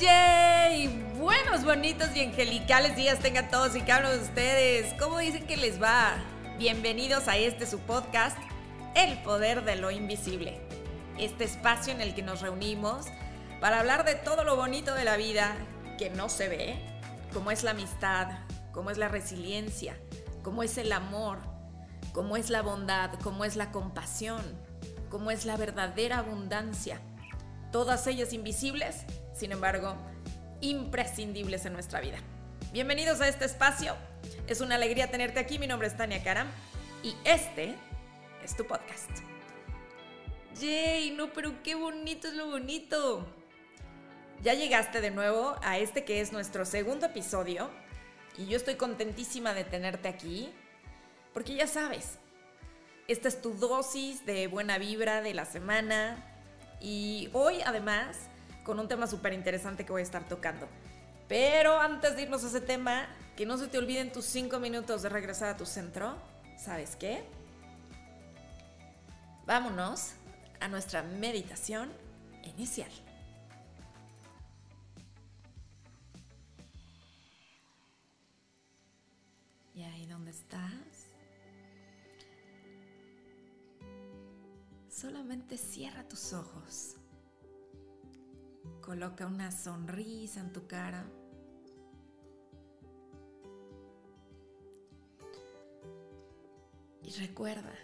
Yay, buenos, bonitos y angelicales días tengan todos y cada uno de ustedes. ¿Cómo dicen que les va? Bienvenidos a este su podcast, El Poder de lo Invisible. Este espacio en el que nos reunimos para hablar de todo lo bonito de la vida que no se ve, como es la amistad, como es la resiliencia, como es el amor, como es la bondad, como es la compasión, como es la verdadera abundancia. Todas ellas invisibles sin embargo, imprescindibles en nuestra vida. Bienvenidos a este espacio. Es una alegría tenerte aquí. Mi nombre es Tania Karam y este es tu podcast. ¡Yay! No, pero qué bonito es lo bonito. Ya llegaste de nuevo a este que es nuestro segundo episodio y yo estoy contentísima de tenerte aquí porque ya sabes, esta es tu dosis de buena vibra de la semana y hoy además con un tema súper interesante que voy a estar tocando. Pero antes de irnos a ese tema, que no se te olviden tus cinco minutos de regresar a tu centro. ¿Sabes qué? Vámonos a nuestra meditación inicial. ¿Y ahí dónde estás? Solamente cierra tus ojos. Coloca una sonrisa en tu cara. Y recuerda,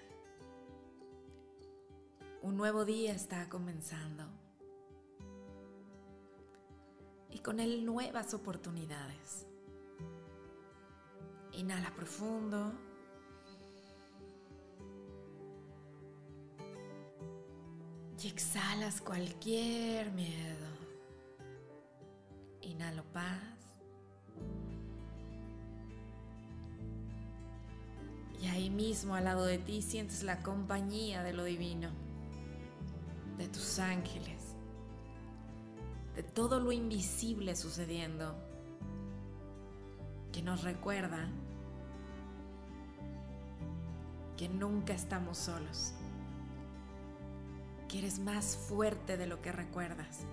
un nuevo día está comenzando. Y con él nuevas oportunidades. Inhala profundo. Y exhalas cualquier miedo. Inhalo paz. Y ahí mismo al lado de ti sientes la compañía de lo divino, de tus ángeles, de todo lo invisible sucediendo, que nos recuerda que nunca estamos solos, que eres más fuerte de lo que recuerdas.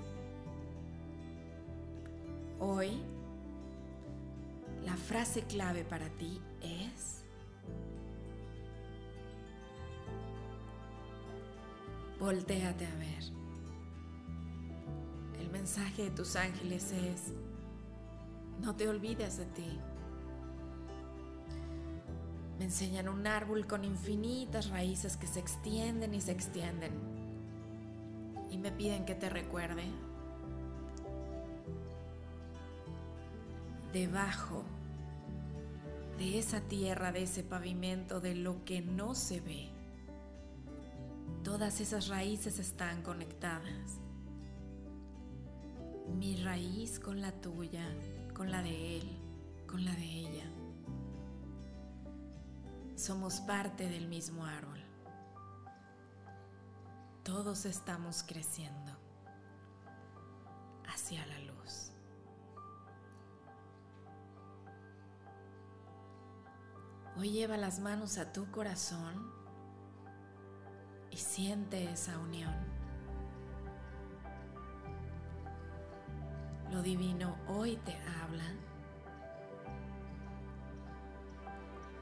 Hoy, la frase clave para ti es, volteate a ver. El mensaje de tus ángeles es, no te olvides de ti. Me enseñan un árbol con infinitas raíces que se extienden y se extienden. Y me piden que te recuerde debajo de esa tierra, de ese pavimento, de lo que no se ve. Todas esas raíces están conectadas. Mi raíz con la tuya, con la de él, con la de ella. Somos parte del mismo árbol. Todos estamos creciendo hacia la Hoy lleva las manos a tu corazón y siente esa unión. Lo divino hoy te habla.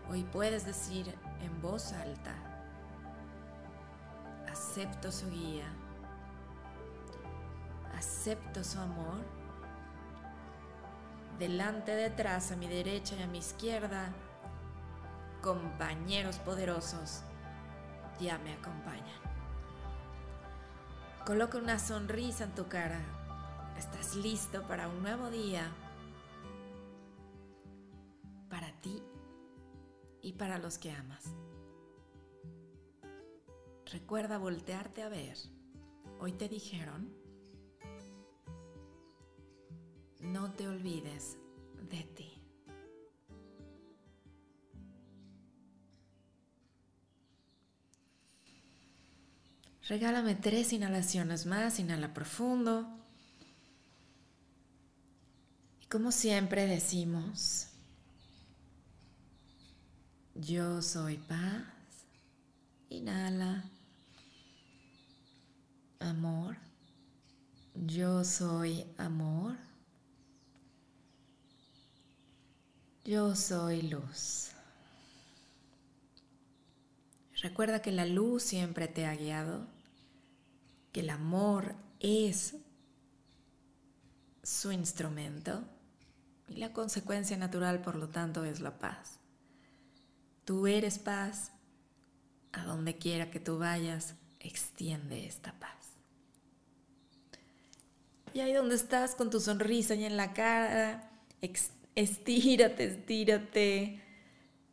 Hoy puedes decir en voz alta, acepto su guía, acepto su amor. Delante, detrás, a mi derecha y a mi izquierda, compañeros poderosos ya me acompañan. Coloca una sonrisa en tu cara. Estás listo para un nuevo día. Para ti y para los que amas. Recuerda voltearte a ver. Hoy te dijeron, no te olvides de ti. Regálame tres inhalaciones más, inhala profundo. Y como siempre decimos, yo soy paz, inhala, amor, yo soy amor, yo soy luz. Recuerda que la luz siempre te ha guiado el amor es su instrumento y la consecuencia natural, por lo tanto, es la paz. Tú eres paz. A donde quiera que tú vayas, extiende esta paz. Y ahí donde estás con tu sonrisa y en la cara, estírate, estírate.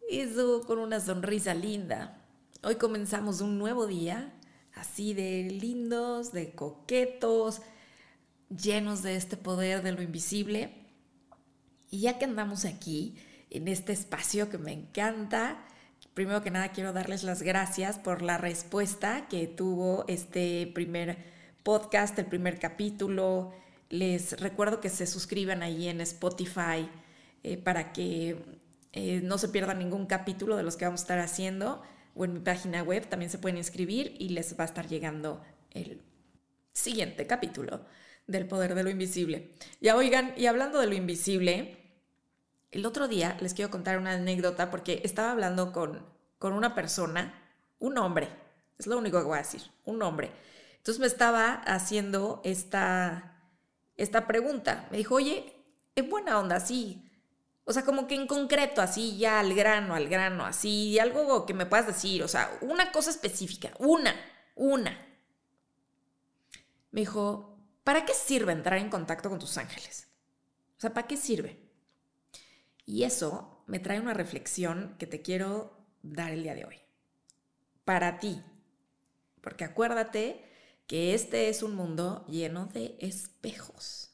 Eso con una sonrisa linda. Hoy comenzamos un nuevo día, así de lindos, de coquetos, llenos de este poder de lo invisible. Y ya que andamos aquí, en este espacio que me encanta, primero que nada quiero darles las gracias por la respuesta que tuvo este primer podcast, el primer capítulo. Les recuerdo que se suscriban ahí en Spotify eh, para que eh, no se pierdan ningún capítulo de los que vamos a estar haciendo o en mi página web también se pueden inscribir y les va a estar llegando el siguiente capítulo del poder de lo invisible. Ya oigan, y hablando de lo invisible, el otro día les quiero contar una anécdota porque estaba hablando con, con una persona, un hombre, es lo único que voy a decir, un hombre. Entonces me estaba haciendo esta, esta pregunta. Me dijo, oye, es buena onda, sí, o sea, como que en concreto, así ya al grano, al grano, así, algo que me puedas decir, o sea, una cosa específica, una, una. Me dijo, ¿para qué sirve entrar en contacto con tus ángeles? O sea, ¿para qué sirve? Y eso me trae una reflexión que te quiero dar el día de hoy. Para ti. Porque acuérdate que este es un mundo lleno de espejos.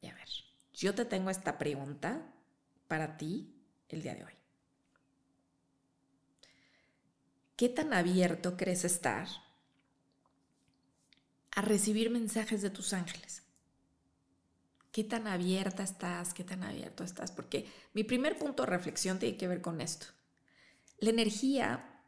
Y a ver, yo te tengo esta pregunta para ti el día de hoy? ¿Qué tan abierto crees estar a recibir mensajes de tus ángeles? ¿Qué tan abierta estás? ¿Qué tan abierto estás? Porque mi primer punto de reflexión tiene que ver con esto. La energía,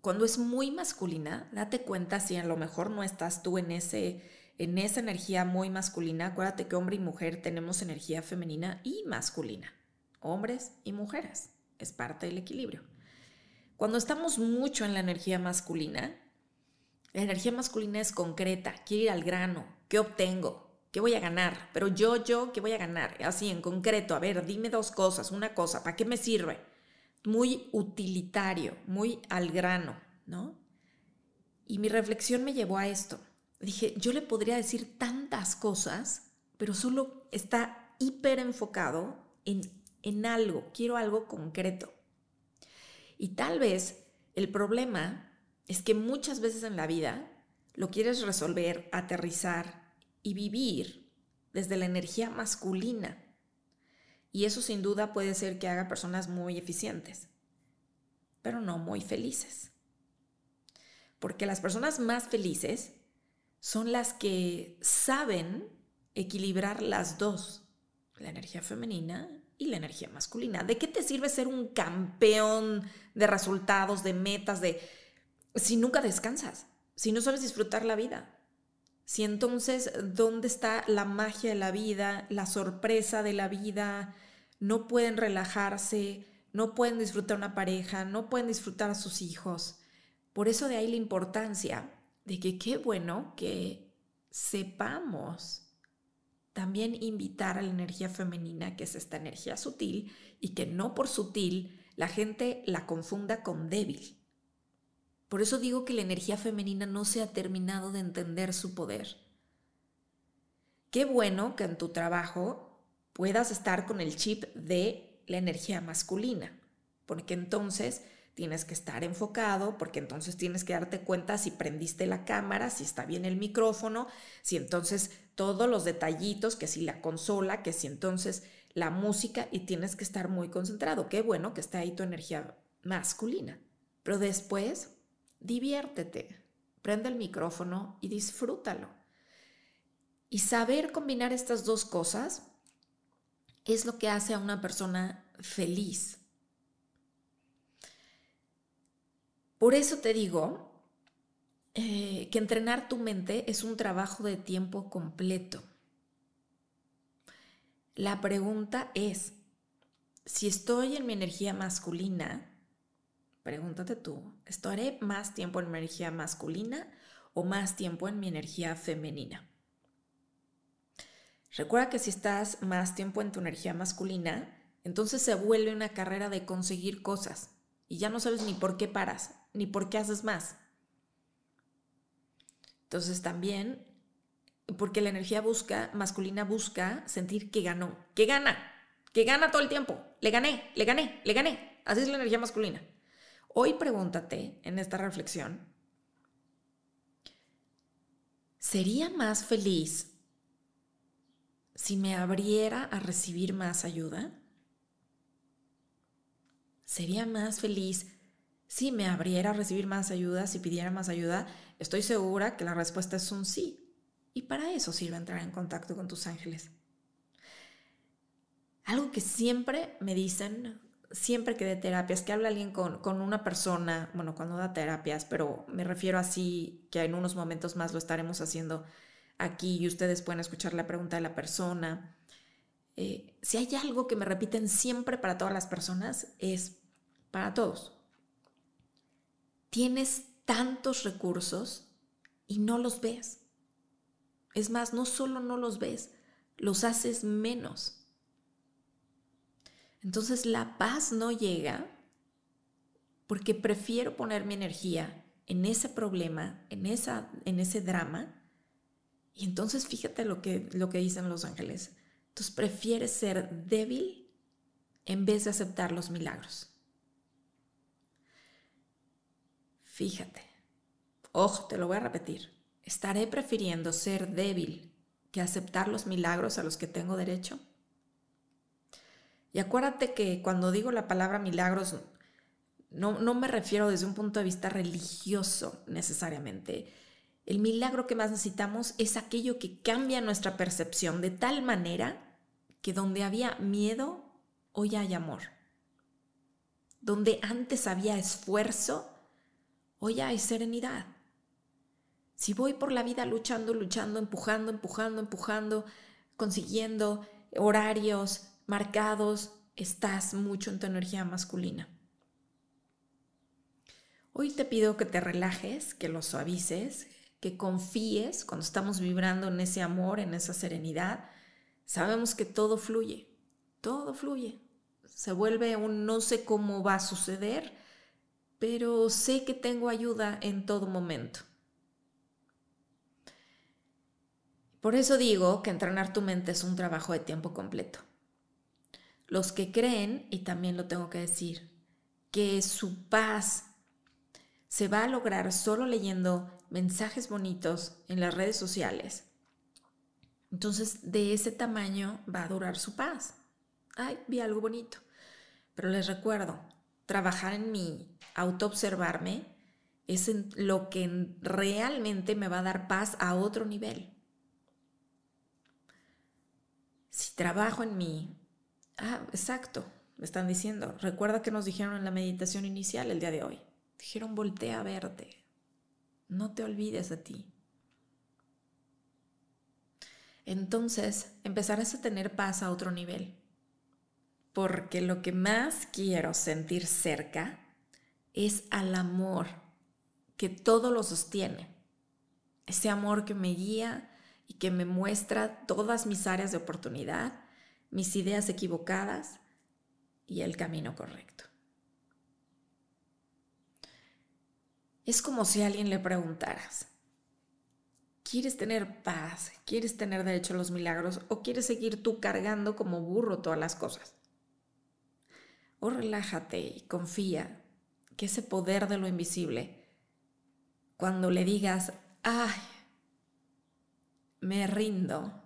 cuando es muy masculina, date cuenta si a lo mejor no estás tú en ese en esa energía muy masculina, acuérdate que hombre y mujer tenemos energía femenina y masculina, hombres y mujeres, es parte del equilibrio. Cuando estamos mucho en la energía masculina, la energía masculina es concreta, quiere ir al grano, ¿qué obtengo? ¿Qué voy a ganar? Pero yo, yo, ¿qué voy a ganar? Así en concreto, a ver, dime dos cosas, una cosa, ¿para qué me sirve? Muy utilitario, muy al grano, ¿no? Y mi reflexión me llevó a esto dije, yo le podría decir tantas cosas, pero solo está hiper enfocado en, en algo, quiero algo concreto. Y tal vez el problema es que muchas veces en la vida lo quieres resolver, aterrizar y vivir desde la energía masculina. Y eso sin duda puede ser que haga personas muy eficientes, pero no muy felices. Porque las personas más felices son las que saben equilibrar las dos, la energía femenina y la energía masculina. ¿De qué te sirve ser un campeón de resultados, de metas, de si nunca descansas, si no sabes disfrutar la vida? Si entonces, ¿dónde está la magia de la vida, la sorpresa de la vida? No pueden relajarse, no pueden disfrutar una pareja, no pueden disfrutar a sus hijos. Por eso de ahí la importancia de que qué bueno que sepamos también invitar a la energía femenina, que es esta energía sutil, y que no por sutil la gente la confunda con débil. Por eso digo que la energía femenina no se ha terminado de entender su poder. Qué bueno que en tu trabajo puedas estar con el chip de la energía masculina, porque entonces tienes que estar enfocado porque entonces tienes que darte cuenta si prendiste la cámara, si está bien el micrófono, si entonces todos los detallitos, que si la consola, que si entonces la música y tienes que estar muy concentrado. Qué bueno que está ahí tu energía masculina. Pero después, diviértete, prende el micrófono y disfrútalo. Y saber combinar estas dos cosas es lo que hace a una persona feliz. Por eso te digo eh, que entrenar tu mente es un trabajo de tiempo completo. La pregunta es, si estoy en mi energía masculina, pregúntate tú, ¿estaré más tiempo en mi energía masculina o más tiempo en mi energía femenina? Recuerda que si estás más tiempo en tu energía masculina, entonces se vuelve una carrera de conseguir cosas y ya no sabes ni por qué paras, ni por qué haces más. Entonces también, porque la energía busca, masculina busca sentir que ganó, que gana, que gana todo el tiempo. Le gané, le gané, le gané. Así es la energía masculina. Hoy pregúntate en esta reflexión, ¿sería más feliz si me abriera a recibir más ayuda? ¿Sería más feliz si me abriera a recibir más ayuda, si pidiera más ayuda? Estoy segura que la respuesta es un sí. Y para eso sirve entrar en contacto con tus ángeles. Algo que siempre me dicen, siempre que de terapias, que habla alguien con, con, una persona, bueno, cuando da terapias, pero me refiero así, que en unos momentos más lo estaremos haciendo aquí y ustedes pueden escuchar la pregunta de la persona. Eh, si hay algo que me repiten siempre para todas las personas, es para todos. Tienes tantos recursos y no los ves. Es más, no solo no los ves, los haces menos. Entonces la paz no llega porque prefiero poner mi energía en ese problema, en, esa, en ese drama. Y entonces fíjate lo que, lo que dicen los ángeles. Entonces prefieres ser débil en vez de aceptar los milagros. Fíjate, ojo, te lo voy a repetir. ¿Estaré prefiriendo ser débil que aceptar los milagros a los que tengo derecho? Y acuérdate que cuando digo la palabra milagros, no, no me refiero desde un punto de vista religioso necesariamente. El milagro que más necesitamos es aquello que cambia nuestra percepción de tal manera que donde había miedo, hoy hay amor. Donde antes había esfuerzo, hoy hay serenidad. Si voy por la vida luchando, luchando, empujando, empujando, empujando, consiguiendo horarios marcados, estás mucho en tu energía masculina. Hoy te pido que te relajes, que lo suavices, que confíes cuando estamos vibrando en ese amor, en esa serenidad. Sabemos que todo fluye, todo fluye. Se vuelve un no sé cómo va a suceder, pero sé que tengo ayuda en todo momento. Por eso digo que entrenar tu mente es un trabajo de tiempo completo. Los que creen, y también lo tengo que decir, que su paz se va a lograr solo leyendo mensajes bonitos en las redes sociales, entonces de ese tamaño va a durar su paz. Ay, vi algo bonito. Pero les recuerdo, trabajar en mí autoobservarme es lo que realmente me va a dar paz a otro nivel. Si trabajo en mí, ah, exacto, me están diciendo, recuerda que nos dijeron en la meditación inicial el día de hoy, dijeron voltea a verte, no te olvides de ti. Entonces empezarás a tener paz a otro nivel, porque lo que más quiero sentir cerca es al amor que todo lo sostiene. Ese amor que me guía y que me muestra todas mis áreas de oportunidad, mis ideas equivocadas y el camino correcto. Es como si a alguien le preguntaras, ¿quieres tener paz? ¿Quieres tener derecho a los milagros? ¿O quieres seguir tú cargando como burro todas las cosas? O relájate y confía que ese poder de lo invisible, cuando le digas, ay, me rindo,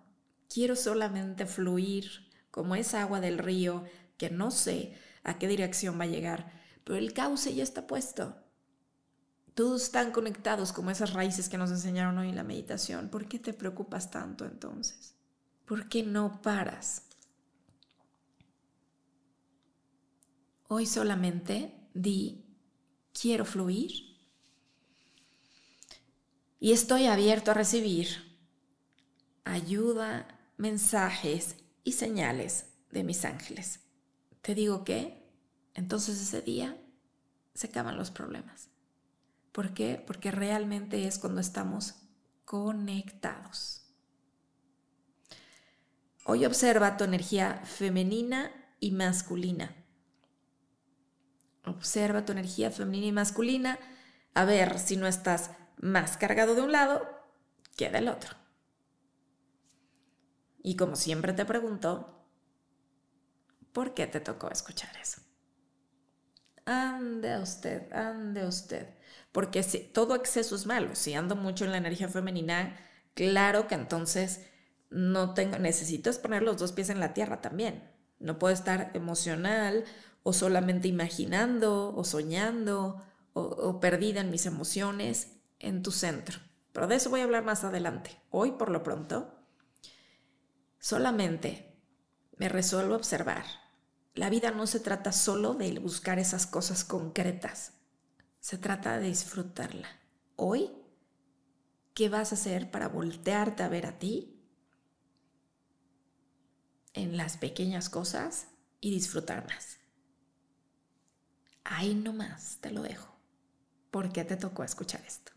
quiero solamente fluir como esa agua del río que no sé a qué dirección va a llegar, pero el cauce ya está puesto. Todos están conectados como esas raíces que nos enseñaron hoy en la meditación. ¿Por qué te preocupas tanto entonces? ¿Por qué no paras? Hoy solamente di quiero fluir y estoy abierto a recibir ayuda, mensajes y señales de mis ángeles. te digo que entonces ese día se acaban los problemas. ¿Por qué? Porque realmente es cuando estamos conectados. Hoy observa tu energía femenina y masculina. Observa tu energía femenina y masculina a ver si no estás más cargado de un lado que del otro. Y como siempre te pregunto, ¿por qué te tocó escuchar eso? Ande usted, ande usted. Porque si, todo exceso es malo. Si ando mucho en la energía femenina, claro que entonces no tengo, necesito poner los dos pies en la tierra también. No puedo estar emocional o solamente imaginando o soñando o, perdida en mis emociones en tu centro. Pero de eso voy a hablar más adelante. Hoy, por lo pronto, solamente me resuelvo a observar. La vida no se trata solo de buscar esas cosas concretas. Se trata de disfrutarla. Hoy, ¿qué vas a hacer para voltearte a ver a ti en las pequeñas cosas y disfrutar más? Ahí nomás te lo dejo. ¿Por qué te tocó escuchar esto?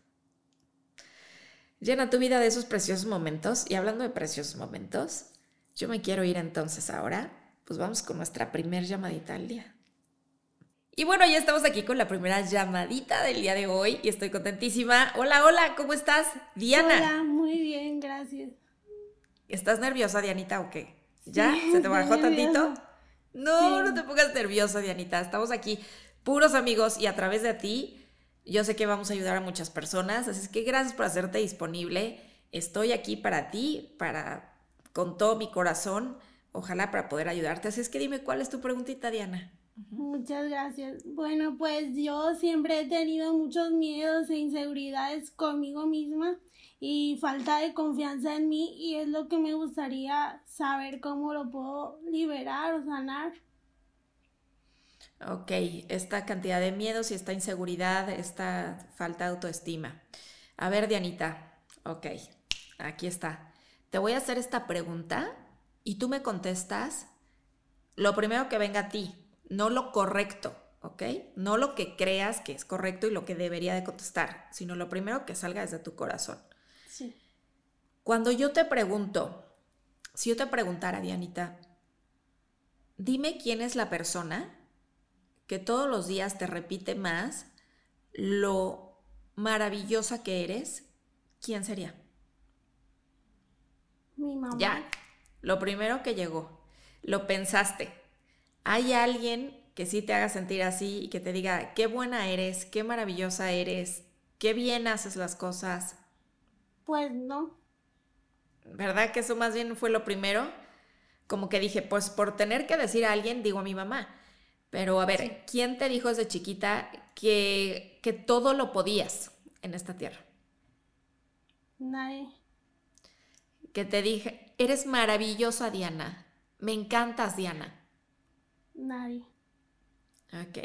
Llena tu vida de esos preciosos momentos. Y hablando de preciosos momentos, yo me quiero ir entonces ahora. Pues vamos con nuestra primer llamadita al día. Y bueno, ya estamos aquí con la primera llamadita del día de hoy y estoy contentísima. Hola, hola, ¿cómo estás? Diana. Hola, muy bien, gracias. ¿Estás nerviosa, Dianita, o qué? ¿Ya? ¿Se te bajó tantito? No, no te pongas nerviosa, Dianita. Estamos aquí puros amigos y a través de ti yo sé que vamos a ayudar a muchas personas, así es que gracias por hacerte disponible. Estoy aquí para ti, para con todo mi corazón, ojalá para poder ayudarte. Así es que dime cuál es tu preguntita, Diana. Muchas gracias. Bueno, pues yo siempre he tenido muchos miedos e inseguridades conmigo misma y falta de confianza en mí y es lo que me gustaría saber cómo lo puedo liberar o sanar. Ok, esta cantidad de miedos y esta inseguridad, esta falta de autoestima. A ver, Dianita, ok, aquí está. Te voy a hacer esta pregunta y tú me contestas lo primero que venga a ti, no lo correcto, ¿ok? No lo que creas que es correcto y lo que debería de contestar, sino lo primero que salga desde tu corazón. Sí. Cuando yo te pregunto, si yo te preguntara, Dianita, dime quién es la persona que todos los días te repite más lo maravillosa que eres, ¿quién sería? Mi mamá. Ya, lo primero que llegó, lo pensaste. ¿Hay alguien que sí te haga sentir así y que te diga, qué buena eres, qué maravillosa eres, qué bien haces las cosas? Pues no. ¿Verdad que eso más bien fue lo primero? Como que dije, pues por tener que decir a alguien, digo a mi mamá. Pero a ver, ¿quién te dijo desde chiquita que, que todo lo podías en esta tierra? Nadie. Que te dije, eres maravillosa, Diana. Me encantas, Diana. Nadie. Ok.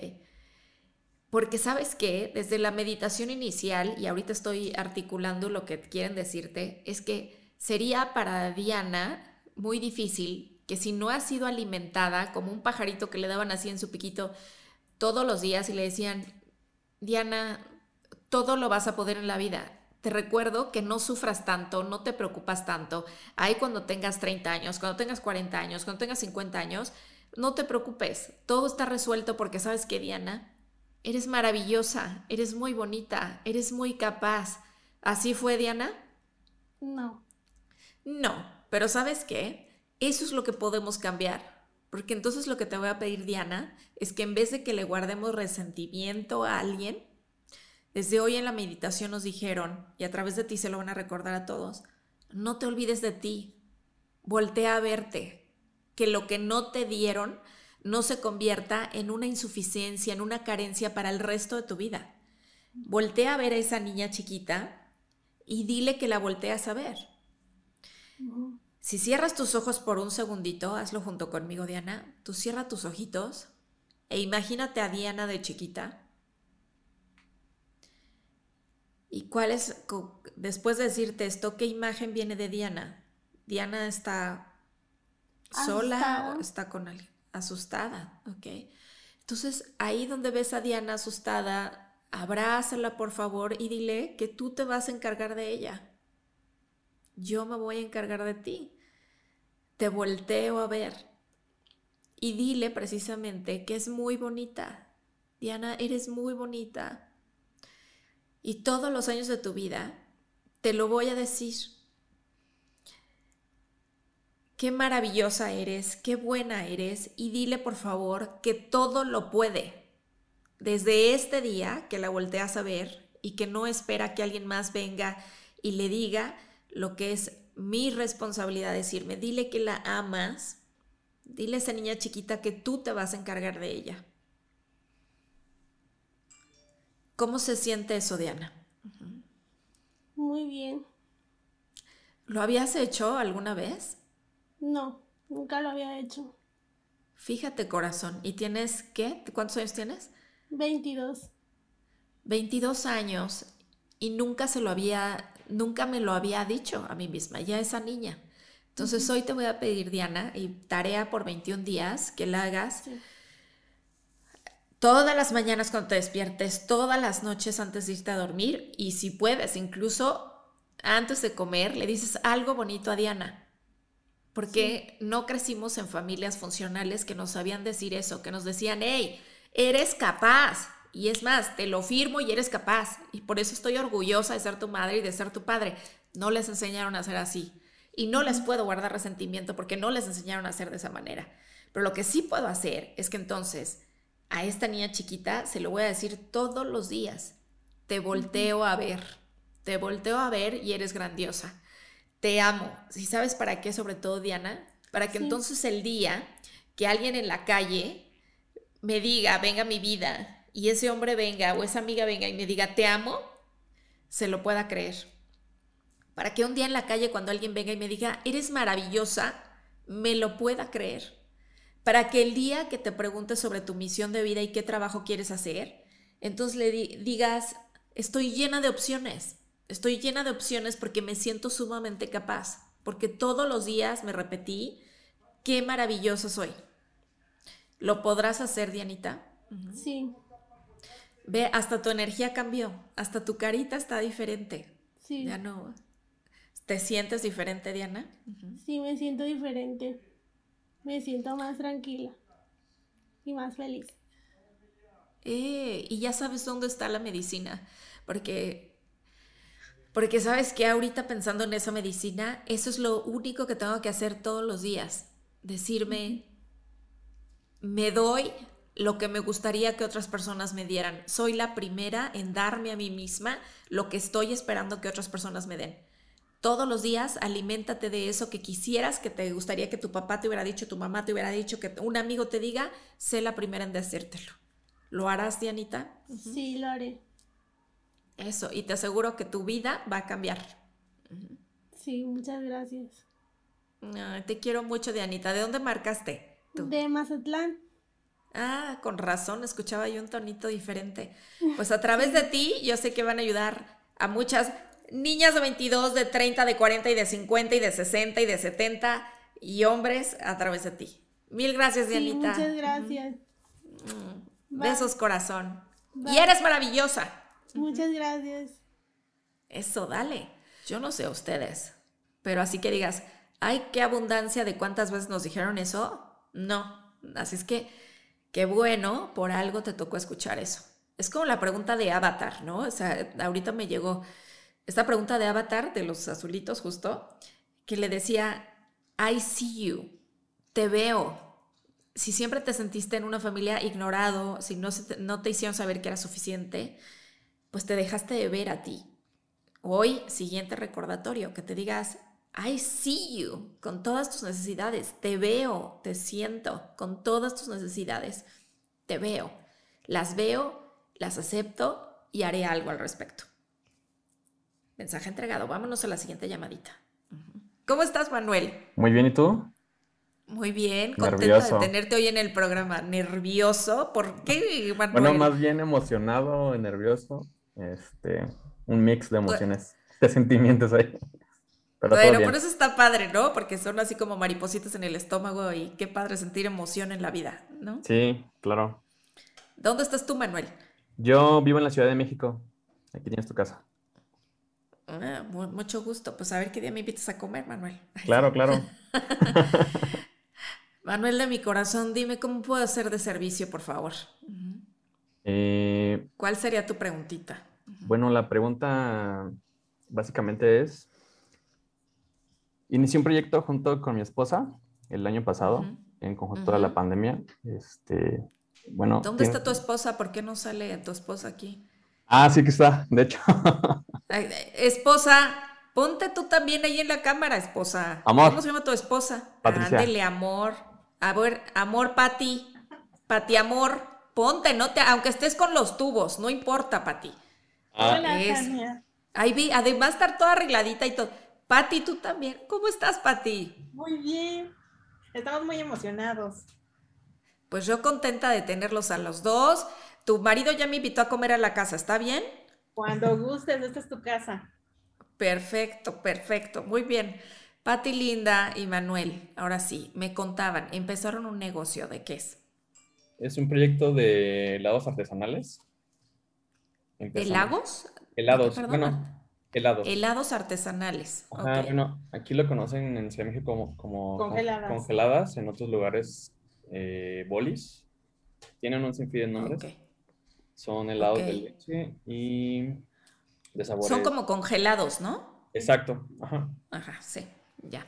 Porque sabes que desde la meditación inicial, y ahorita estoy articulando lo que quieren decirte, es que sería para Diana muy difícil que si no ha sido alimentada como un pajarito que le daban así en su piquito todos los días y le decían, Diana, todo lo vas a poder en la vida. Te recuerdo que no sufras tanto, no te preocupas tanto. Ahí cuando tengas 30 años, cuando tengas 40 años, cuando tengas 50 años, no te preocupes. Todo está resuelto porque sabes que, Diana, eres maravillosa, eres muy bonita, eres muy capaz. ¿Así fue, Diana? No. No, pero ¿sabes qué? Eso es lo que podemos cambiar. Porque entonces lo que te voy a pedir, Diana, es que en vez de que le guardemos resentimiento a alguien, desde hoy en la meditación nos dijeron, y a través de ti se lo van a recordar a todos, no te olvides de ti, voltea a verte, que lo que no te dieron no se convierta en una insuficiencia, en una carencia para el resto de tu vida. Voltea a ver a esa niña chiquita y dile que la volteas a ver. Si cierras tus ojos por un segundito, hazlo junto conmigo, Diana. Tú cierra tus ojitos e imagínate a Diana de chiquita. ¿Y cuál es, después de decirte esto, qué imagen viene de Diana? ¿Diana está sola o está con alguien? asustada, ¿ok? Entonces, ahí donde ves a Diana asustada, abrázala por favor y dile que tú te vas a encargar de ella. Yo me voy a encargar de ti. Te volteo a ver. Y dile precisamente que es muy bonita. Diana, eres muy bonita. Y todos los años de tu vida te lo voy a decir. Qué maravillosa eres, qué buena eres. Y dile por favor que todo lo puede. Desde este día que la volteas a ver y que no espera que alguien más venga y le diga lo que es mi responsabilidad decirme. Dile que la amas Dile a esa niña chiquita que tú te vas a encargar de ella. ¿Cómo se siente eso, Diana? Muy bien. ¿Lo habías hecho alguna vez? No, nunca lo había hecho. Fíjate, corazón. ¿Y tienes qué? ¿Cuántos años tienes? 22. 22 años y nunca se lo había, nunca me lo había dicho a mí misma, ya esa niña. Entonces hoy te voy a pedir, Diana, y tarea por 21 días, que la hagas todas las mañanas cuando te despiertes, todas las noches antes de irte a dormir y si puedes, incluso antes de comer, le dices algo bonito a Diana. Porque no crecimos en familias funcionales que nos sabían decir eso, que nos decían, hey, eres capaz. Y es más, te lo firmo y eres capaz. Y por eso estoy orgullosa de ser tu madre y de ser tu padre. No les enseñaron a ser así. Y no les puedo guardar resentimiento porque no les enseñaron a hacer de esa manera. Pero lo que sí puedo hacer es que entonces a esta niña chiquita se lo voy a decir todos los días. Te volteo a ver. Te volteo a ver y eres grandiosa. Te amo. ¿Si sabes para qué, sobre todo, Diana? Para que entonces el día que alguien en la calle me diga, venga mi vida, y ese hombre venga o esa amiga venga y me diga, te amo, se lo pueda creer para que un día en la calle cuando alguien venga y me diga, eres maravillosa, me lo pueda creer. Para que el día que te preguntes sobre tu misión de vida y qué trabajo quieres hacer, entonces le digas, estoy llena de opciones, estoy llena de opciones porque me siento sumamente capaz, porque todos los días me repetí, qué maravillosa soy. ¿Lo podrás hacer, Dianita? Sí. Ve, hasta tu energía cambió, hasta tu carita está diferente. Sí. Ya no. ¿Te sientes diferente, Diana? Sí, me siento diferente. Me siento más tranquila y más feliz. Eh, y ya sabes dónde está la medicina, porque porque sabes que ahorita pensando en esa medicina, eso es lo único que tengo que hacer todos los días. Decirme, me doy lo que me gustaría que otras personas me dieran. Soy la primera en darme a mí misma lo que estoy esperando que otras personas me den. Todos los días aliméntate de eso que quisieras, que te gustaría que tu papá te hubiera dicho, tu mamá te hubiera dicho, que un amigo te diga, sé la primera en decírtelo. ¿Lo harás, Dianita? Sí, lo haré. Eso, y te aseguro que tu vida va a cambiar. Sí, muchas gracias. te quiero mucho, Dianita. ¿De dónde marcaste? De Mazatlán. Ah, con razón, escuchaba yo un tonito diferente. Pues a través de ti, yo sé que van a ayudar a muchas niñas de 22, de 30, de 40 y de 50 y de 60 y de 70 y hombres a través de ti. Mil gracias, Dianita. muchas gracias. Mm. Besos, corazón. Y eres maravillosa. Muchas gracias. Eso, dale. Yo no sé a ustedes, pero así que digas, ay, qué abundancia de cuántas veces nos dijeron eso. No. Así es que, qué bueno, por algo te tocó escuchar eso. Es como la pregunta de Avatar, ¿no? O sea, ahorita me llegó, esta pregunta de Avatar, de los azulitos justo, que le decía, I see you, te veo. Si siempre te sentiste en una familia ignorado, si no, no te hicieron saber que era suficiente, pues te dejaste de ver a ti. Hoy, siguiente recordatorio, que te digas, I see you, con todas tus necesidades, te veo, te siento, con todas tus necesidades, te veo, las veo, las acepto y haré algo al respecto. Mensaje entregado. Vámonos a la siguiente llamadita. ¿Cómo estás, Manuel? Muy bien, ¿y tú? Muy bien, contenta de tenerte hoy en el programa. ¿Nervioso? ¿Por qué, Manuel? Bueno, más bien emocionado, nervioso. Este, un mix de emociones, de sentimientos ahí. Pero Bueno, por eso está padre, ¿no? Porque son así como maripositas en el estómago y qué padre sentir emoción en la vida, ¿no? Sí, claro. ¿Dónde estás tú, Manuel? Yo vivo en la Ciudad de México. Aquí tienes tu casa. Ah, mu- mucho gusto. Pues a ver qué día me invitas a comer, Manuel. Claro, claro. Manuel de mi corazón, dime cómo puedo ser de servicio, por favor. Eh, ¿Cuál sería tu preguntita? bueno, la pregunta básicamente es, inicié un proyecto junto con mi esposa el año pasado, en conjunto de la Ujú. pandemia. Este, bueno, ¿Dónde tiene- está tu esposa? ¿Por qué no sale tu esposa aquí? Ah, sí que está, de hecho. Esposa, ponte tú también ahí en la cámara, esposa. Amor. ¿Cómo se llama tu esposa? Patricia. Ándele, amor. A ver, amor, Pati. Pati, amor. Ponte, no te, aunque estés con los tubos, no importa, Pati. Ah, Hola, es- Tania. Ahí vi, además estar toda arregladita y todo. Pati, tú también. ¿Cómo estás, Pati? Muy bien. Estamos muy emocionados. Pues yo contenta de tenerlos a los dos. Tu marido ya me invitó a comer a la casa, ¿está bien? Cuando gustes, esta es tu casa. Perfecto, perfecto. Muy bien. Pati Linda y Manuel, ahora sí, me contaban, empezaron un negocio, ¿de qué es? Es un proyecto de helados artesanales. ¿De Empezamos- lagos? Helados, Perdón, bueno, helados. Helados artesanales. Ajá, ok. bueno, aquí lo conocen en Ciudad de México como, como con- Congeladas. congeladas, en otros lugares eh, bolis. Tienen un sinfín de nombres. Son helados de Ok. leche y de sabores. Son como congelados, ¿no? Exacto, ajá. Ajá, sí, ya.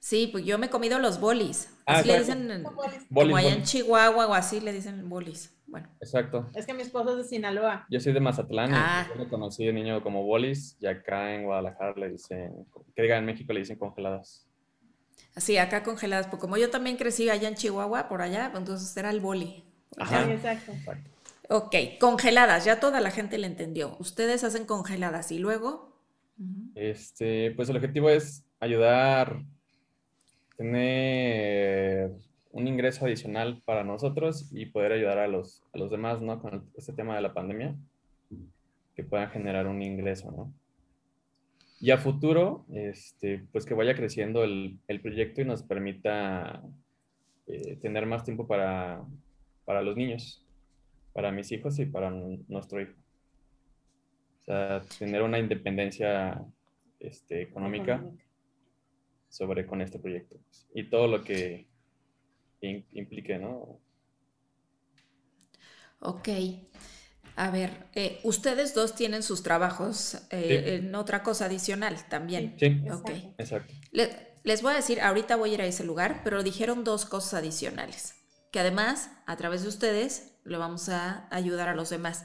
Sí, pues yo me he comido los bolis. Ah, le exacto. dicen, en- Son bolis. como Bolis, allá en. Chihuahua o así le dicen bolis. Bueno, Exacto. Es que mi esposo es de Sinaloa. Yo soy de Mazatlán y Ah. yo lo conocí de niño como bolis y acá en Guadalajara le dicen, que diga en México le dicen congeladas. así acá congeladas, pues como yo también crecí allá en Chihuahua, por allá, pues entonces era el boli. Ajá. Sí, exacto. Exacto. Ok, congeladas, ya toda la gente le entendió. Ustedes hacen congeladas y luego. Este, pues el objetivo es ayudar, tener un ingreso adicional para nosotros y poder ayudar a los, a los demás, ¿no? Con el- este tema de la pandemia, que puedan generar un ingreso, ¿no? Y a futuro, este, pues que vaya creciendo el, el proyecto y nos permita eh, tener más tiempo para, para los niños, para mis hijos y para nuestro hijo. O sea, tener una independencia este, económica sobre con este proyecto pues, y todo lo que in- implique, ¿no? Ok. A ver, eh, ustedes dos tienen sus trabajos eh, Sí. en otra cosa adicional también. Sí, Ok. Exacto. exacto. Le- les voy a decir, ahorita voy a ir a ese lugar, pero dijeron dos cosas adicionales, que además, a través de ustedes, le vamos a ayudar a los demás.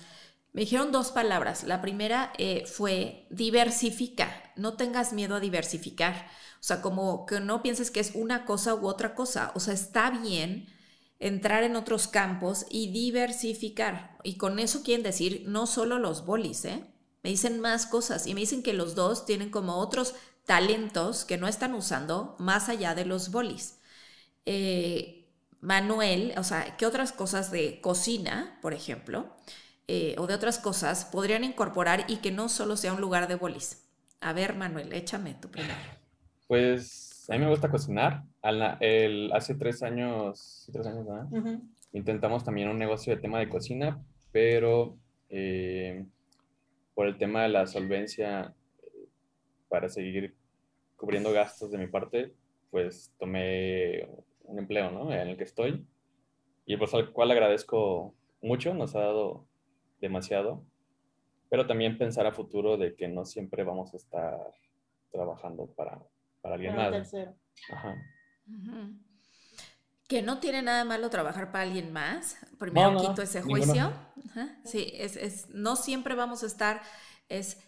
Me dijeron dos palabras. La primera eh, fue diversifica. No tengas miedo a diversificar. O sea, como que no pienses que es una cosa u otra cosa. O sea, está bien entrar en otros campos y diversificar. Y con eso quieren decir no solo los bolis, ¿eh? Me dicen más cosas y me dicen que los dos tienen como otros talentos que no están usando más allá de los bolis. Eh, Manuel, o sea, ¿qué otras cosas de cocina, por ejemplo, eh, o de otras cosas podrían incorporar y que no solo sea un lugar de bolis? A ver, Manuel, échame tu primero. Pues a mí me gusta cocinar. Al el- hace tres años, tres años, ¿verdad? Ujú. Intentamos también un negocio de tema de cocina, pero eh, por el tema de la solvencia, eh, para seguir cubriendo gastos de mi parte, pues tomé un empleo, ¿no? En el que estoy. Y pues al cual agradezco mucho, nos ha dado demasiado, pero también pensar a futuro de que no siempre vamos a estar trabajando para, para alguien Para el más. tercero. Ajá. Que no tiene nada malo trabajar para alguien más. Primero No, no, quito ese juicio. Ajá, Sí, es, es- no siempre vamos a estar. Es,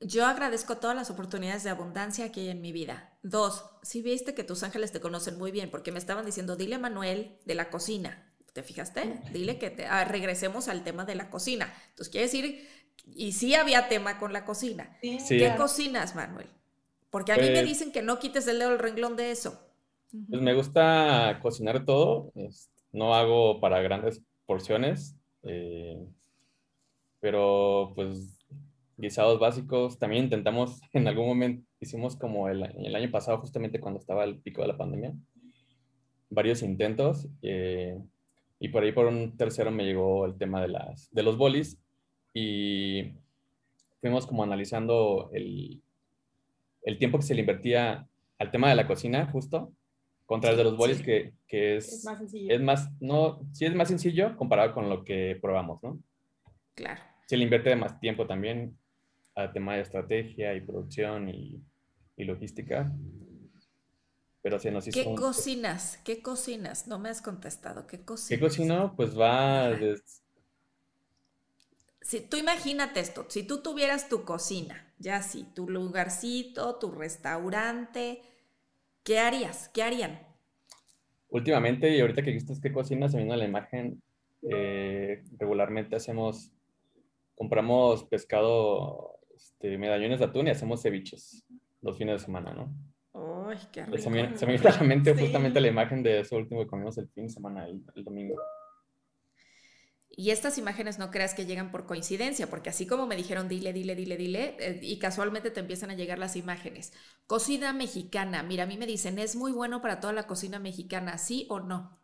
yo agradezco todas las oportunidades de abundancia que hay en mi vida. Dos, si viste que tus ángeles te conocen muy bien, porque me estaban diciendo, dile a Manuel de la cocina. ¿Te fijaste? Dile que te- ah, regresemos al tema de la cocina. Entonces quiere decir, y sí había tema con la cocina. Sí. ¿Qué cocinas, Manuel? Porque a mí me Pues- dicen que no quites el dedo del renglón de eso. Pues me gusta cocinar todo, no hago para grandes porciones, eh, pero pues guisados básicos. También intentamos, en algún momento, hicimos como el, el año pasado, justamente cuando estaba el pico de la pandemia, varios intentos. Eh, y por ahí por un tercero me llegó el tema de, las, de los bolis y fuimos como analizando el, el tiempo que se le invertía al tema de la cocina, justo, contra el de los bolis, que, que, es, Es más sencillo. es más, no, sí es más sencillo comparado con lo que probamos, ¿no? Claro. Se le invierte más tiempo también al tema de estrategia y producción y, y logística. Pero se nos hizo ¿Qué un- cocinas? ¿Qué cocinas? No me has contestado. ¿Qué cocinas? ¿Qué cocino? Pues va des- Si tú imagínate esto, si tú tuvieras tu cocina, ya sí, tu lugarcito, tu restaurante, ¿qué harías? ¿Qué harían? Últimamente, y ahorita que viste qué cocina, se vino la imagen, eh, regularmente hacemos, compramos pescado, este, medallones de atún y hacemos ceviches los fines de semana, ¿no? ¡Ay, qué Pues se, me, se me vino a la mente Sí. justamente la imagen de eso último que comimos el fin de semana, el, el domingo. Y estas imágenes no creas que llegan por coincidencia, porque así como me dijeron dile, dile, dile, dile, eh, y casualmente te empiezan a llegar las imágenes. Cocina mexicana, mira, a mí me dicen, es muy bueno para toda la cocina mexicana, ¿sí o no?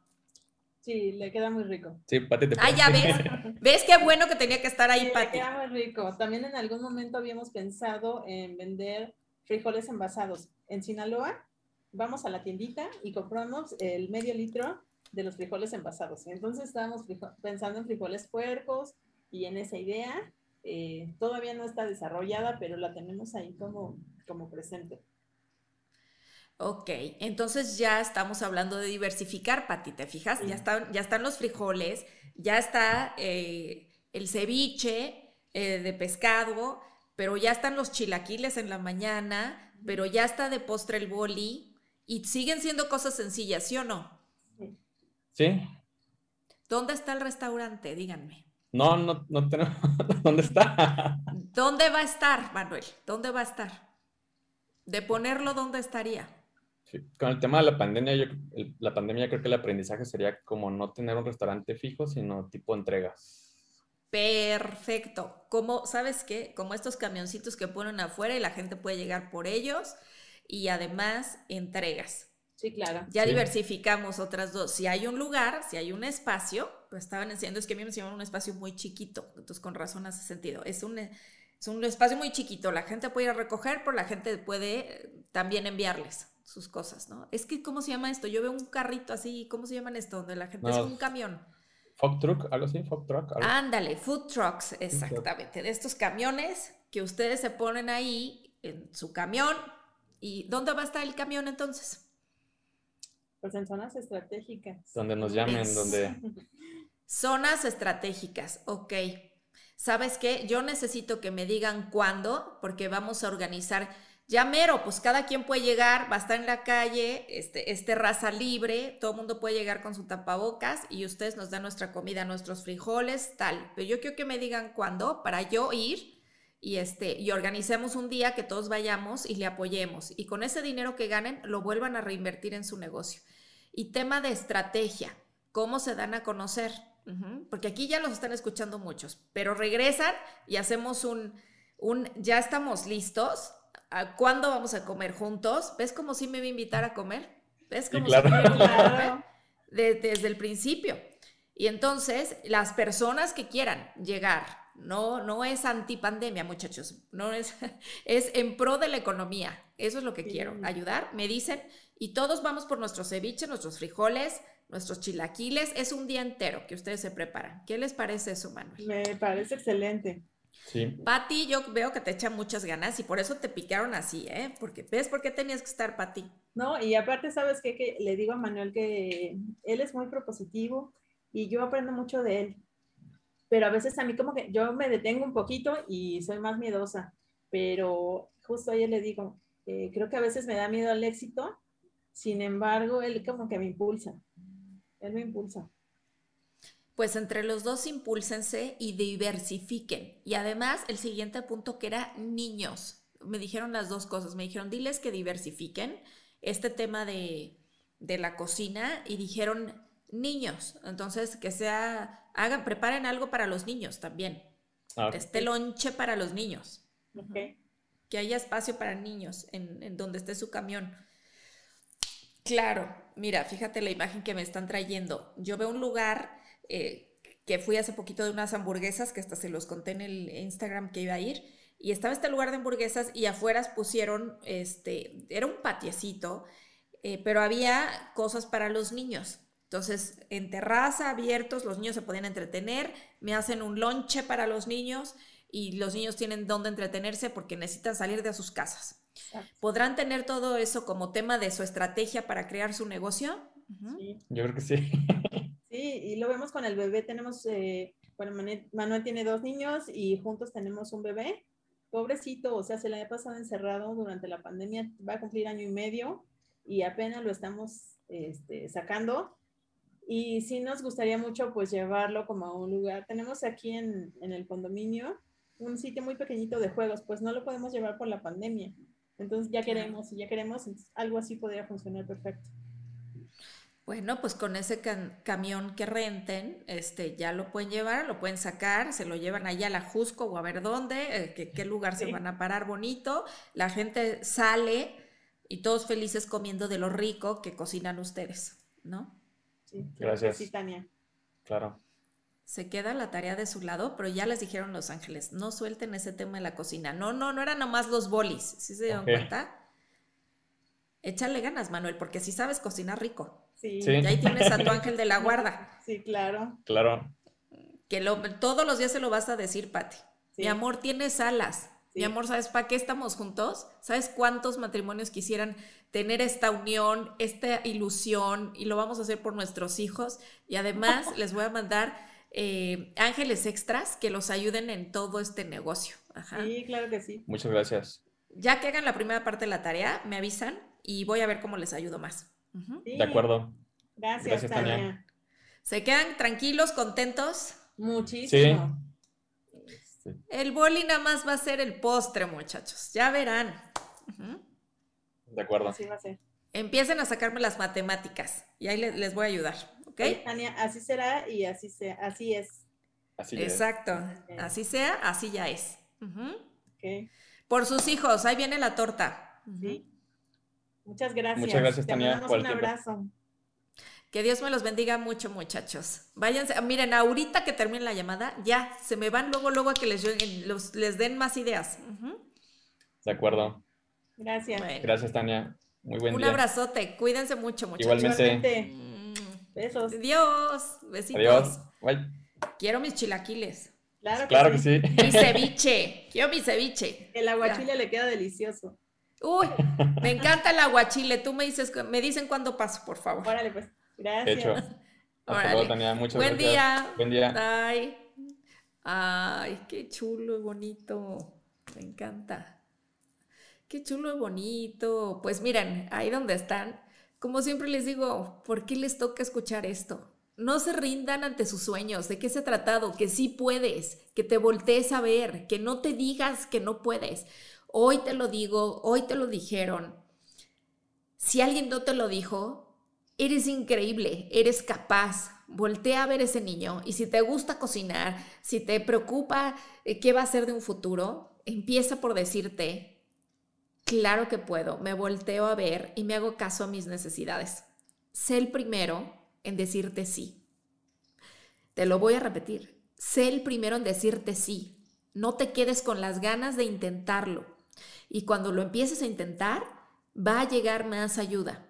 Sí, le queda muy rico. Sí, Pati, te Ah, ya ves, ves qué bueno que tenía que estar Sí, ahí, le Pati. queda muy rico. También en algún momento habíamos pensado en vender frijoles envasados. En Sinaloa, vamos a la tiendita y compramos el medio litro de los frijoles envasados. Entonces estábamos pensando en frijoles puercos y en esa idea. eh, todavía no está desarrollada, pero la tenemos ahí como, como presente. Ok, entonces ya estamos hablando de diversificar, Pati, ¿te fijas? Ya están, ya están los frijoles, ya está eh, el ceviche eh, de pescado, pero ya están los chilaquiles en la mañana, pero ya está de postre el boli y siguen siendo cosas sencillas, ¿sí o no? Sí, ¿Dónde está el restaurante? Díganme. no, no, no tenemos, ¿dónde está? ¿Dónde va a estar, Manuel? ¿Dónde va a estar? De ponerlo, ¿dónde estaría? Sí, Con el tema de la pandemia, yo, el- la pandemia creo que el aprendizaje sería como no tener un restaurante fijo, sino tipo entregas. Perfecto. Como, ¿sabes qué? Como estos camioncitos que ponen afuera y la gente puede llegar por ellos y además entregas. Sí, claro. Ya Sí. diversificamos otras dos. Si hay un lugar, si hay un espacio, lo estaban diciendo, es que a mí me llaman un espacio muy chiquito, entonces con razón hace sentido. Es un, es un espacio muy chiquito, la gente puede ir a recoger, pero la gente puede eh, también enviarles sus cosas, ¿no? Es que, ¿cómo se llama esto? Yo veo un carrito así, ¿cómo se llaman esto? Donde la gente es No, como un camión. Fog truck, algo así, fog truck. algo- Ándale, food trucks, exactamente, de estos camiones que ustedes se ponen ahí en su camión. ¿Y dónde va a estar el camión entonces? Pues en zonas estratégicas. donde nos llamen, Es- donde Zonas estratégicas, ok. ¿Sabes qué? Yo necesito que me digan cuándo, porque vamos a organizar. Ya mero, pues cada quien puede llegar, va a estar en la calle, este, es terraza libre, todo el mundo puede llegar con su tapabocas y ustedes nos dan nuestra comida, nuestros frijoles, tal. Pero yo quiero que me digan cuándo para yo ir y, este, y organicemos un día que todos vayamos y le apoyemos. Y con ese dinero que ganen, lo vuelvan a reinvertir en su negocio. Y tema de estrategia, ¿cómo se dan a conocer? Porque aquí ya los están escuchando muchos, pero regresan y hacemos un, un ya estamos listos. ¿A ¿Cuándo vamos a comer juntos? ¿Ves como si me iba a invitar a comer? ¿Ves Sí, como claro. si me iba a invitar a comer? Claro. de- desde el principio. Y entonces, las personas que quieran llegar, no, no es antipandemia, muchachos, no es, es en pro de la economía. Eso es lo que quiero, ayudar. Me dicen, y todos vamos por nuestros ceviche, nuestros frijoles, nuestros chilaquiles. Es un día entero que ustedes se preparan. ¿Qué les parece eso, Manuel? Me parece excelente. Sí, Pati, yo veo que te echa muchas ganas y por eso te picaron así, ¿eh? Porque, ¿ves por qué tenías que estar, Pati? No, y aparte, ¿sabes qué? Que le digo a Manuel que él es muy propositivo y yo aprendo mucho de él. Pero a veces a mí como que yo me detengo un poquito y soy más miedosa. Pero justo ayer le digo, eh, creo que a veces me da miedo al éxito. Sin embargo, él como que me impulsa. Él me impulsa. Pues entre los dos impúlsense y diversifiquen. Y además, el siguiente punto que era niños. Me dijeron las dos cosas. Me dijeron, diles que diversifiquen este tema de, de la cocina y dijeron niños. Entonces, que sea, hagan, preparen algo para los niños también. Ah, Este lonche para los niños. Que haya espacio para niños en, donde esté su camión. Claro, mira, fíjate la imagen que me están trayendo. Yo veo un lugar eh, que fui hace poquito de unas hamburguesas, que hasta se los conté en el Instagram que iba a ir, y estaba este lugar de hamburguesas y afuera pusieron, este, era un patiecito, eh, pero había cosas para los niños. Entonces, en terraza, abiertos, los niños se podían entretener, me hacen un lonche para los niños y los niños tienen dónde entretenerse porque necesitan salir de sus casas. ¿Podrán tener todo eso como tema de su estrategia para crear su negocio? Sí. Yo creo que sí. sí, y lo vemos con el bebé. Tenemos, eh, bueno, Manuel tiene dos niños y juntos tenemos un bebé. Pobrecito, o sea, se le ha pasado encerrado durante la pandemia, va a cumplir año y medio y apenas lo estamos este, sacando y sí nos gustaría mucho pues llevarlo como a un lugar. Tenemos aquí en, el condominio un sitio muy pequeñito de juegos, pues no lo podemos llevar por la pandemia. Entonces ya queremos, y ya queremos, algo así podría funcionar perfecto. Bueno, pues con ese camión que renten, este, ya lo pueden llevar, lo pueden sacar, se lo llevan allá a la Jusco o a ver dónde, eh, qué lugar se van a parar bonito. La gente sale y todos felices comiendo de lo rico que cocinan ustedes, ¿no? Gracias. Claro. Se queda la tarea de su lado, pero ya les dijeron Los Ángeles, no suelten ese tema de la cocina. No, no, no eran nomás los bolis, ¿sí se dieron cuenta? Échale ganas, Manuel, porque si sabes cocinar rico. Sí. Y ahí tienes a tu ángel de la guarda. Sí, claro. Claro. Que lo, todos los días se lo vas a decir, Pati. Mi amor, tienes alas. Mi amor, ¿sabes para qué estamos juntos? ¿Sabes cuántos matrimonios quisieran tener esta unión, esta ilusión y lo vamos a hacer por nuestros hijos? Y además les voy a mandar eh, ángeles extras que los ayuden en todo este negocio. Sí, claro que sí. Muchas gracias. Ya que hagan la primera parte de la tarea, me avisan y voy a ver cómo les ayudo más. De acuerdo. Gracias, Tania. ¿Se quedan tranquilos, contentos? Muchísimo. El boli nada más va a ser el postre, muchachos. Ya verán. De acuerdo. Así va a ser. Empiecen a sacarme las matemáticas y ahí les, voy a ayudar. ¿Ok? Tania, así será y así, sea, así es. Así Exacto. Así sea, así ya es. Por sus hijos, ahí viene la torta. Sí. Muchas gracias. Muchas gracias, Tania. un abrazo. Que Dios me los bendiga mucho, muchachos. Váyanse, miren, ahorita que termine la llamada, ya, se me van luego, luego a que les, les den más ideas. De acuerdo. Gracias. Gracias, Tania. Muy buen día. Un abrazote. Cuídense mucho, muchachos. Igualmente. Besos. Adiós. Besitos. Adiós. Bye. Quiero mis chilaquiles. Claro que, sí. Mi ceviche. Quiero mi ceviche. El aguachile le queda delicioso. Uy, me encanta el aguachile. Tú me dices, me dicen cuándo paso, por favor. Órale, pues. Gracias. Hecho. Hasta luego, Tania. Muchas Buen día. Buen día. Bye. Ay, qué chulo y bonito. Me encanta. Qué chulo y bonito. Pues miren, ahí donde están, como siempre les digo, ¿por qué les toca escuchar esto? No se rindan ante sus sueños. ¿De qué se ha tratado? Que sí puedes, que te voltees a ver, que no te digas que no puedes. Hoy te lo digo, hoy te lo dijeron. Si alguien no te lo dijo, eres increíble, eres capaz. Voltea a ver ese niño y si te gusta cocinar, si te preocupa eh, qué va a ser de un futuro, empieza por decirte, claro que puedo, me volteo a ver y me hago caso a mis necesidades. Sé el primero en decirte sí. Te lo voy a repetir, sé el primero en decirte sí. No te quedes con las ganas de intentarlo. Y cuando lo empieces a intentar, va a llegar más ayuda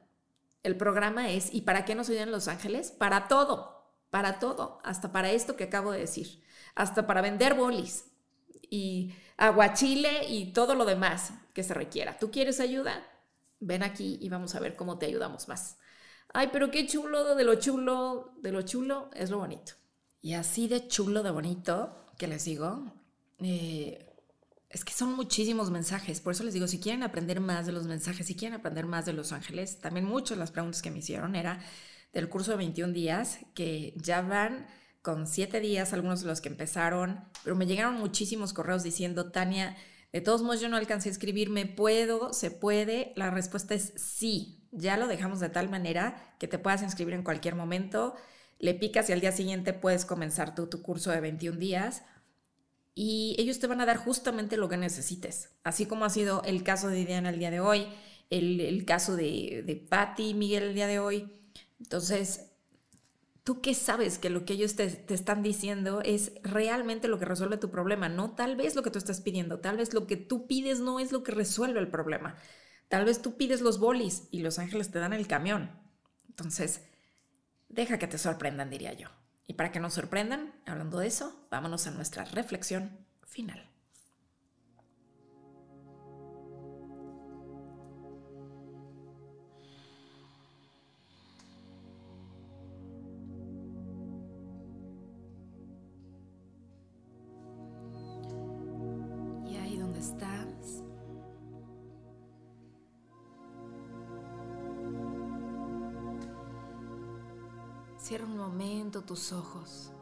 el programa es ¿y para qué nos ayudan Los Ángeles? Para todo, para todo, hasta para esto que acabo de decir, hasta para vender bolis y aguachile y todo lo demás que se requiera. ¿Tú quieres ayuda? Ven aquí y vamos a ver cómo te ayudamos más. Ay, pero qué chulo, de lo chulo, de lo chulo es lo bonito. Y así de chulo, de bonito, que les digo, eh, es que son muchísimos mensajes, por eso les digo, si quieren aprender más de los mensajes, si quieren aprender más de los ángeles, también muchas de las preguntas que me hicieron era del curso de 21 días, que ya van con 7 días algunos de los que empezaron, pero me llegaron muchísimos correos diciendo, Tania, de todos modos yo no alcancé a escribirme, ¿puedo? ¿Se puede? La respuesta es sí, ya lo dejamos de tal manera que te puedas inscribir en cualquier momento, le picas y al día siguiente puedes comenzar tú tu curso de 21 días y ellos te van a dar justamente lo que necesites, así como ha sido el caso de Diana el día de hoy, el, caso de, de Patty y Miguel el día de hoy. Entonces, ¿tú qué sabes que lo que ellos te, te, están diciendo es realmente lo que resuelve tu problema? No tal vez lo que tú estás pidiendo, tal vez lo que tú pides no es lo que resuelve el problema. Tal vez tú pides los bolis y los ángeles te dan el camión. Entonces, deja que te sorprendan, diría yo. Y para que nos sorprendan, hablando de eso, vámonos a nuestra reflexión final. Tus ojos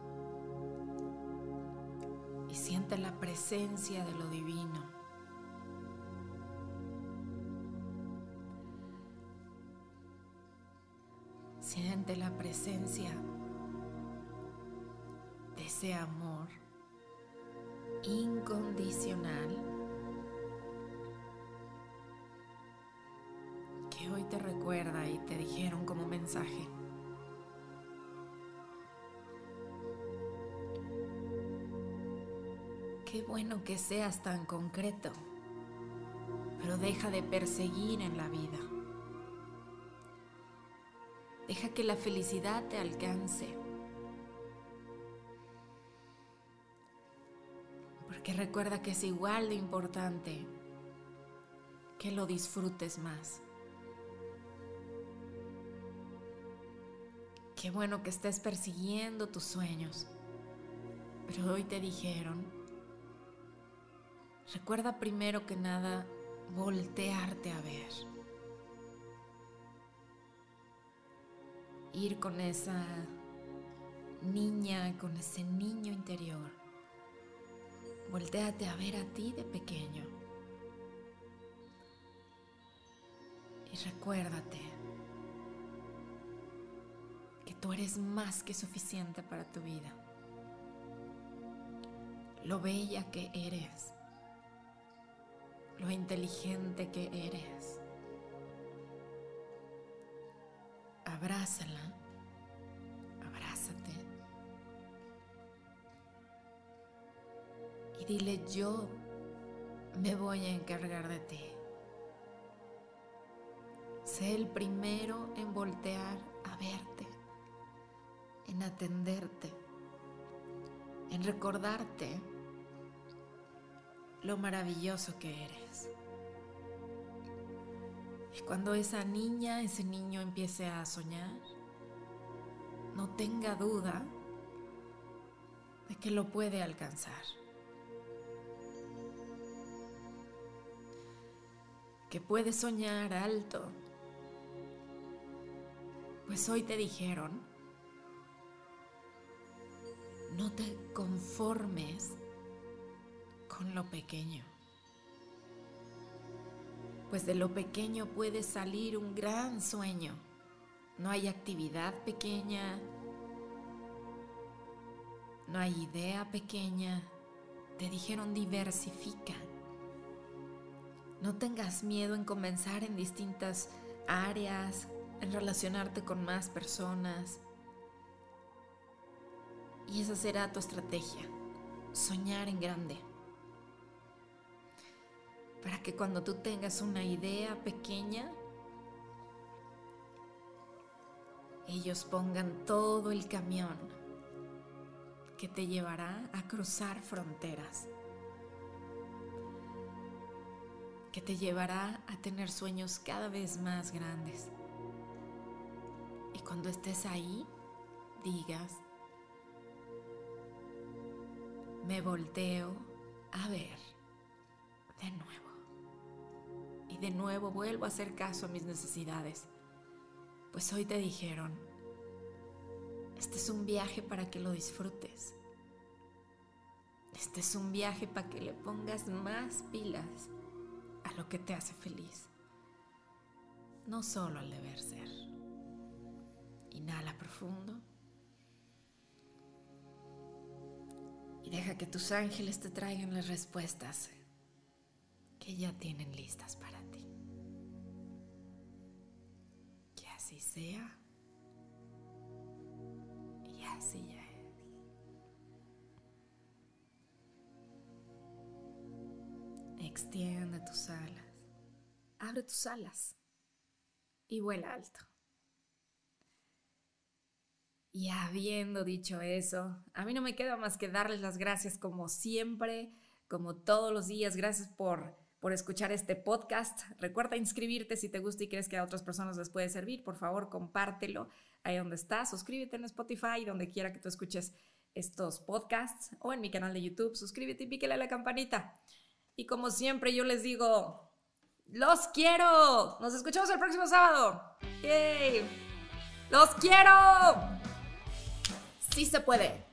y siente la presencia de lo divino. Siente la presencia de ese amor incondicional que hoy te recuerda y te dijeron como mensaje. Qué bueno que seas tan concreto, pero deja de perseguir en la vida. Deja que la felicidad te alcance. Porque recuerda que es igual de importante que lo disfrutes más. Qué bueno que estés persiguiendo tus sueños, pero hoy te dijeron Recuerda primero que nada voltearte a ver. Ir con esa niña, con ese niño interior. Volteate a ver a ti de pequeño. Y recuérdate que tú eres más que suficiente para tu vida. Lo bella que eres lo inteligente que eres. Abrázala, abrázate y dile yo me voy a encargar de ti. Sé el primero en voltear a verte, en atenderte, en recordarte lo maravilloso que eres. Y cuando esa niña, ese niño empiece a soñar, no tenga duda de que lo puede alcanzar. Que puede soñar alto. Pues hoy te dijeron, no te conformes con lo pequeño. Pues de lo pequeño puede salir un gran sueño. No hay actividad pequeña, no hay idea pequeña. Te dijeron diversifica. No tengas miedo en comenzar en distintas áreas, en relacionarte con más personas. Y esa será tu estrategia, soñar en grande para que cuando tú tengas una idea pequeña, ellos pongan todo el camión que te llevará a cruzar fronteras, que te llevará a tener sueños cada vez más grandes. Y cuando estés ahí, digas, me volteo a ver de nuevo de nuevo vuelvo a hacer caso a mis necesidades. Pues hoy te dijeron, este es un viaje para que lo disfrutes. Este es un viaje para que le pongas más pilas a lo que te hace feliz. No solo al deber ser. Inhala profundo. Y deja que tus ángeles te traigan las respuestas que ya tienen listas para ti. Sea. Y así ya es. Extiende tus alas. Abre tus alas. Y vuela alto. Y habiendo dicho eso, a mí no me queda más que darles las gracias como siempre, como todos los días. Gracias por, por escuchar este podcast. Recuerda inscribirte si te gusta y crees que a otras personas les puede servir. Por favor, compártelo ahí donde estás. Suscríbete en Spotify, donde quiera que tú escuches estos podcasts o en mi canal de YouTube. Suscríbete y píquele a la campanita. Y como siempre yo les digo, los quiero. Nos escuchamos el próximo sábado. ¡Yay! ¡Los quiero! Sí se puede.